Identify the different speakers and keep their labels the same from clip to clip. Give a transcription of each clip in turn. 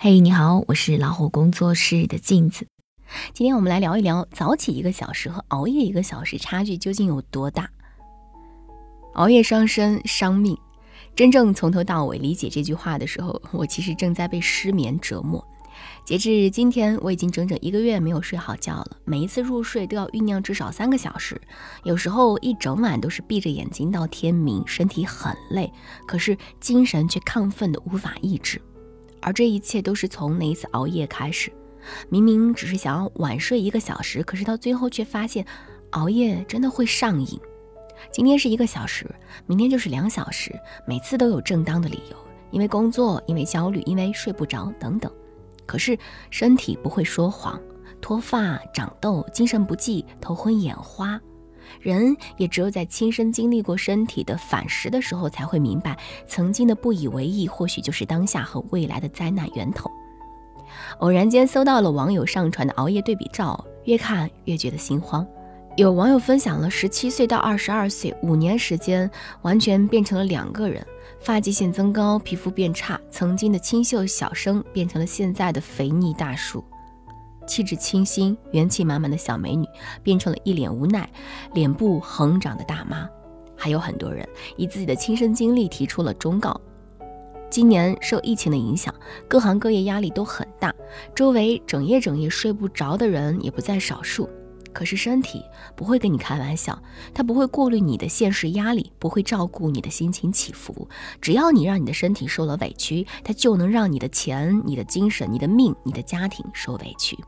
Speaker 1: 嘿，你好，我是老虎工作室的镜子。
Speaker 2: 今天我们来聊一聊早起一个小时和熬夜一个小时差距究竟有多大？熬夜伤身伤命。真正从头到尾理解这句话的时候，我其实正在被失眠折磨。截至今天，我已经整整一个月没有睡好觉了。每一次入睡都要酝酿至少三个小时，有时候一整晚都是闭着眼睛到天明，身体很累，可是精神却亢奋的无法抑制。而这一切都是从那一次熬夜开始。明明只是想要晚睡一个小时，可是到最后却发现，熬夜真的会上瘾。今天是一个小时，明天就是两小时，每次都有正当的理由，因为工作，因为焦虑，因为睡不着等等。可是身体不会说谎，脱发、长痘、精神不济、头昏眼花。人也只有在亲身经历过身体的反噬的时候，才会明白，曾经的不以为意，或许就是当下和未来的灾难源头。偶然间搜到了网友上传的熬夜对比照，越看越觉得心慌。有网友分享了十七岁到二十二岁五年时间，完全变成了两个人，发际线增高，皮肤变差，曾经的清秀小生变成了现在的肥腻大叔。气质清新、元气满满的小美女，变成了一脸无奈、脸部横长的大妈。还有很多人以自己的亲身经历提出了忠告。今年受疫情的影响，各行各业压力都很大，周围整夜整夜睡不着的人也不在少数。可是身体不会跟你开玩笑，它不会过滤你的现实压力，不会照顾你的心情起伏。只要你让你的身体受了委屈，它就能让你的钱、你的精神、你的命、你的家庭受委屈。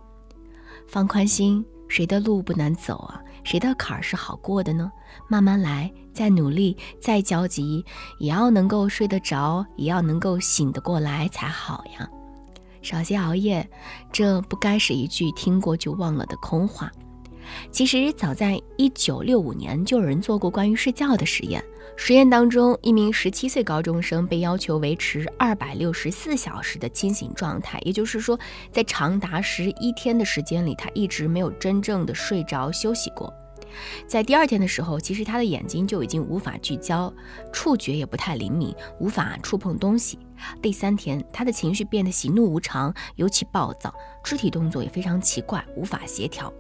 Speaker 2: 放宽心，谁的路不难走啊？谁的坎儿是好过的呢？慢慢来，再努力，再焦急，也要能够睡得着，也要能够醒得过来才好呀。少些熬夜，这不该是一句听过就忘了的空话。其实，早在一九六五年，就有人做过关于睡觉的实验。实验当中，一名十七岁高中生被要求维持二百六十四小时的清醒状态，也就是说，在长达十一天的时间里，他一直没有真正的睡着休息过。在第二天的时候，其实他的眼睛就已经无法聚焦，触觉也不太灵敏，无法触碰东西。第三天，他的情绪变得喜怒无常，尤其暴躁，肢体动作也非常奇怪，无法协调。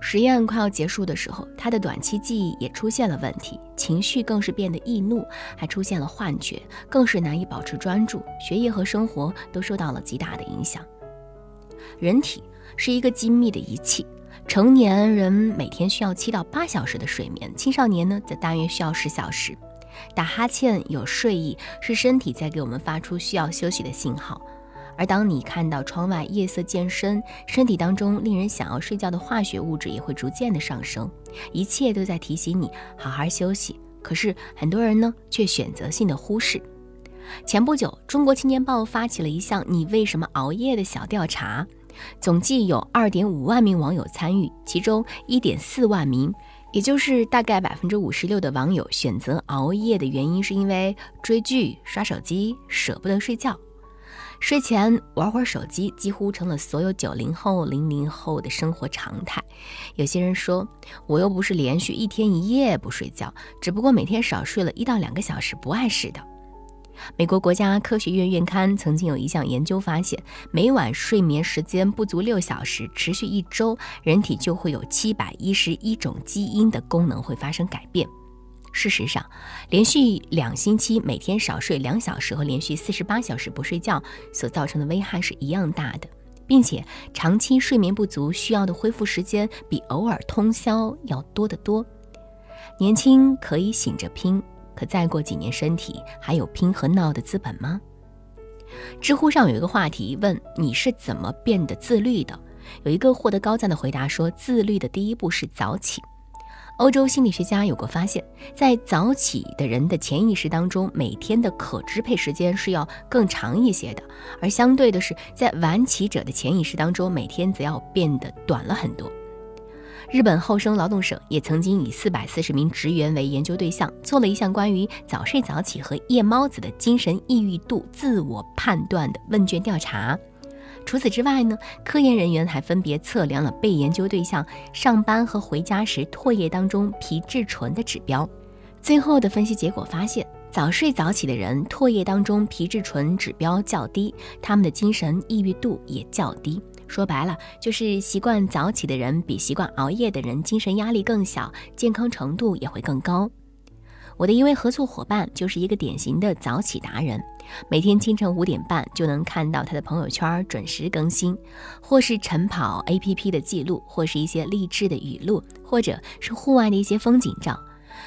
Speaker 2: 实验快要结束的时候，他的短期记忆也出现了问题，情绪更是变得易怒，还出现了幻觉，更是难以保持专注，学业和生活都受到了极大的影响。人体是一个精密的仪器，成年人每天需要七到八小时的睡眠，青少年呢则大约需要十小时。打哈欠、有睡意，是身体在给我们发出需要休息的信号。而当你看到窗外夜色渐深，身体当中令人想要睡觉的化学物质也会逐渐的上升，一切都在提醒你好好休息。可是很多人呢，却选择性的忽视。前不久，中国青年报发起了一项“你为什么熬夜”的小调查，总计有二点五万名网友参与，其中一点四万名，也就是大概百分之五十六的网友选择熬夜的原因是因为追剧、刷手机，舍不得睡觉。睡前玩会儿手机，几乎成了所有九零后、零零后的生活常态。有些人说，我又不是连续一天一夜不睡觉，只不过每天少睡了一到两个小时，不碍事的。美国国家科学院院刊曾经有一项研究发现，每晚睡眠时间不足六小时，持续一周，人体就会有七百一十一种基因的功能会发生改变。事实上，连续两星期每天少睡两小时和连续四十八小时不睡觉所造成的危害是一样大的，并且长期睡眠不足需要的恢复时间比偶尔通宵要多得多。年轻可以醒着拼，可再过几年身体还有拼和闹的资本吗？知乎上有一个话题问你是怎么变得自律的，有一个获得高赞的回答说，自律的第一步是早起。欧洲心理学家有过发现，在早起的人的潜意识当中，每天的可支配时间是要更长一些的；而相对的是，在晚起者的潜意识当中，每天则要变得短了很多。日本厚生劳动省也曾经以四百四十名职员为研究对象，做了一项关于早睡早起和夜猫子的精神抑郁度自我判断的问卷调查。除此之外呢，科研人员还分别测量了被研究对象上班和回家时唾液当中皮质醇的指标。最后的分析结果发现，早睡早起的人，唾液当中皮质醇指标较低，他们的精神抑郁度也较低。说白了，就是习惯早起的人比习惯熬夜的人精神压力更小，健康程度也会更高。我的一位合作伙伴就是一个典型的早起达人，每天清晨五点半就能看到他的朋友圈准时更新，或是晨跑 APP 的记录，或是一些励志的语录，或者是户外的一些风景照。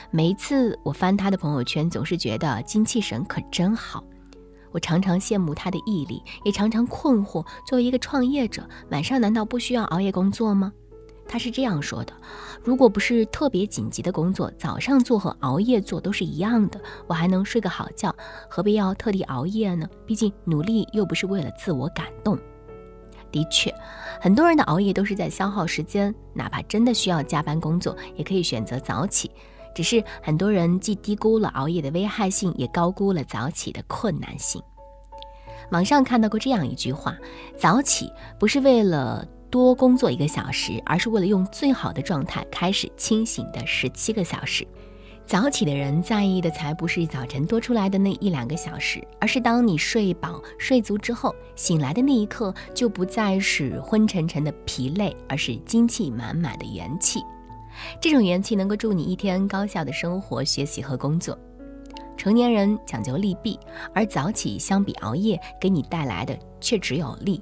Speaker 2: 每一次我翻他的朋友圈，总是觉得精气神可真好。我常常羡慕他的毅力，也常常困惑：作为一个创业者，晚上难道不需要熬夜工作吗？他是这样说的：“如果不是特别紧急的工作，早上做和熬夜做都是一样的，我还能睡个好觉，何必要特地熬夜呢？毕竟努力又不是为了自我感动。”的确，很多人的熬夜都是在消耗时间，哪怕真的需要加班工作，也可以选择早起。只是很多人既低估了熬夜的危害性，也高估了早起的困难性。网上看到过这样一句话：早起不是为了多工作一个小时，而是为了用最好的状态开始清醒的十七个小时。早起的人在意的才不是早晨多出来的那一两个小时，而是当你睡饱睡足之后，醒来的那一刻就不再是昏沉沉的疲累，而是精气满满的元气。这种元气能够助你一天高效的生活、学习和工作。成年人讲究利弊，而早起相比熬夜给你带来的却只有利。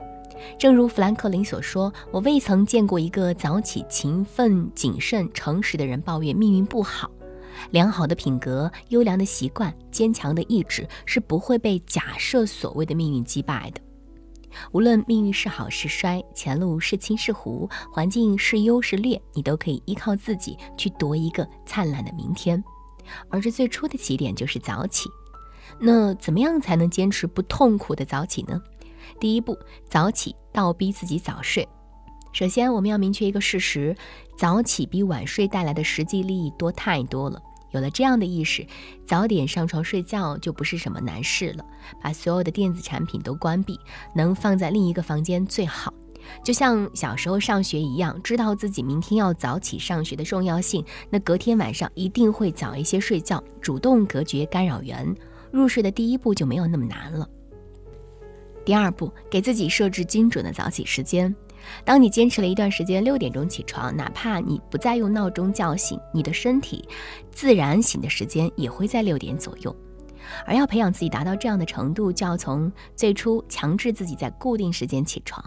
Speaker 2: 正如富兰克林所说：“我未曾见过一个早起、勤奋、谨慎、诚实的人抱怨命运不好。良好的品格、优良的习惯、坚强的意志是不会被假设所谓的命运击败的。”无论命运是好是衰，前路是清是糊，环境是优是劣，你都可以依靠自己去夺一个灿烂的明天。而这最初的起点就是早起。那怎么样才能坚持不痛苦的早起呢？第一步，早起倒逼自己早睡。首先，我们要明确一个事实：早起比晚睡带来的实际利益多太多了。有了这样的意识，早点上床睡觉就不是什么难事了。把所有的电子产品都关闭，能放在另一个房间最好。就像小时候上学一样，知道自己明天要早起上学的重要性，那隔天晚上一定会早一些睡觉，主动隔绝干扰源，入睡的第一步就没有那么难了。第二步，给自己设置精准的早起时间。当你坚持了一段时间六点钟起床，哪怕你不再用闹钟叫醒，你的身体自然醒的时间也会在六点左右。而要培养自己达到这样的程度，就要从最初强制自己在固定时间起床。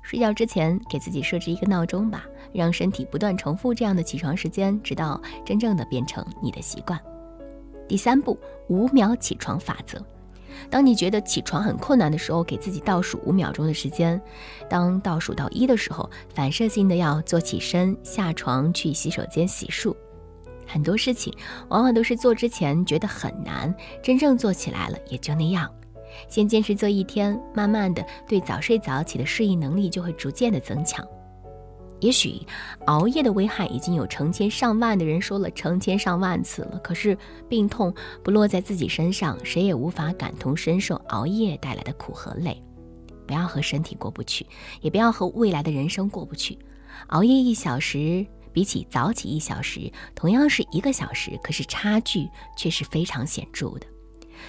Speaker 2: 睡觉之前给自己设置一个闹钟吧，让身体不断重复这样的起床时间，直到真正的变成你的习惯。第三步，五秒起床法则。当你觉得起床很困难的时候，给自己倒数五秒钟的时间。当倒数到一的时候，反射性的要坐起身，下床去洗手间洗漱。很多事情往往都是做之前觉得很难，真正做起来了也就那样。先坚持做一天，慢慢的对早睡早起的适应能力就会逐渐的增强。也许熬夜的危害已经有成千上万的人说了成千上万次了，可是病痛不落在自己身上，谁也无法感同身受熬夜带来的苦和累。不要和身体过不去，也不要和未来的人生过不去。熬夜一小时，比起早起一小时，同样是一个小时，可是差距却是非常显著的。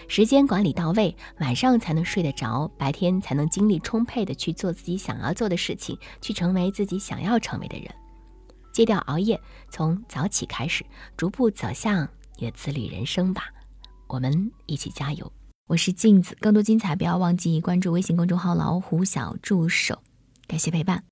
Speaker 2: 时间管理到位，晚上才能睡得着，白天才能精力充沛的去做自己想要做的事情，去成为自己想要成为的人。戒掉熬夜，从早起开始，逐步走向你的自律人生吧。我们一起加油！我是镜子，更多精彩不要忘记关注微信公众号“老虎小助手”。感谢陪伴。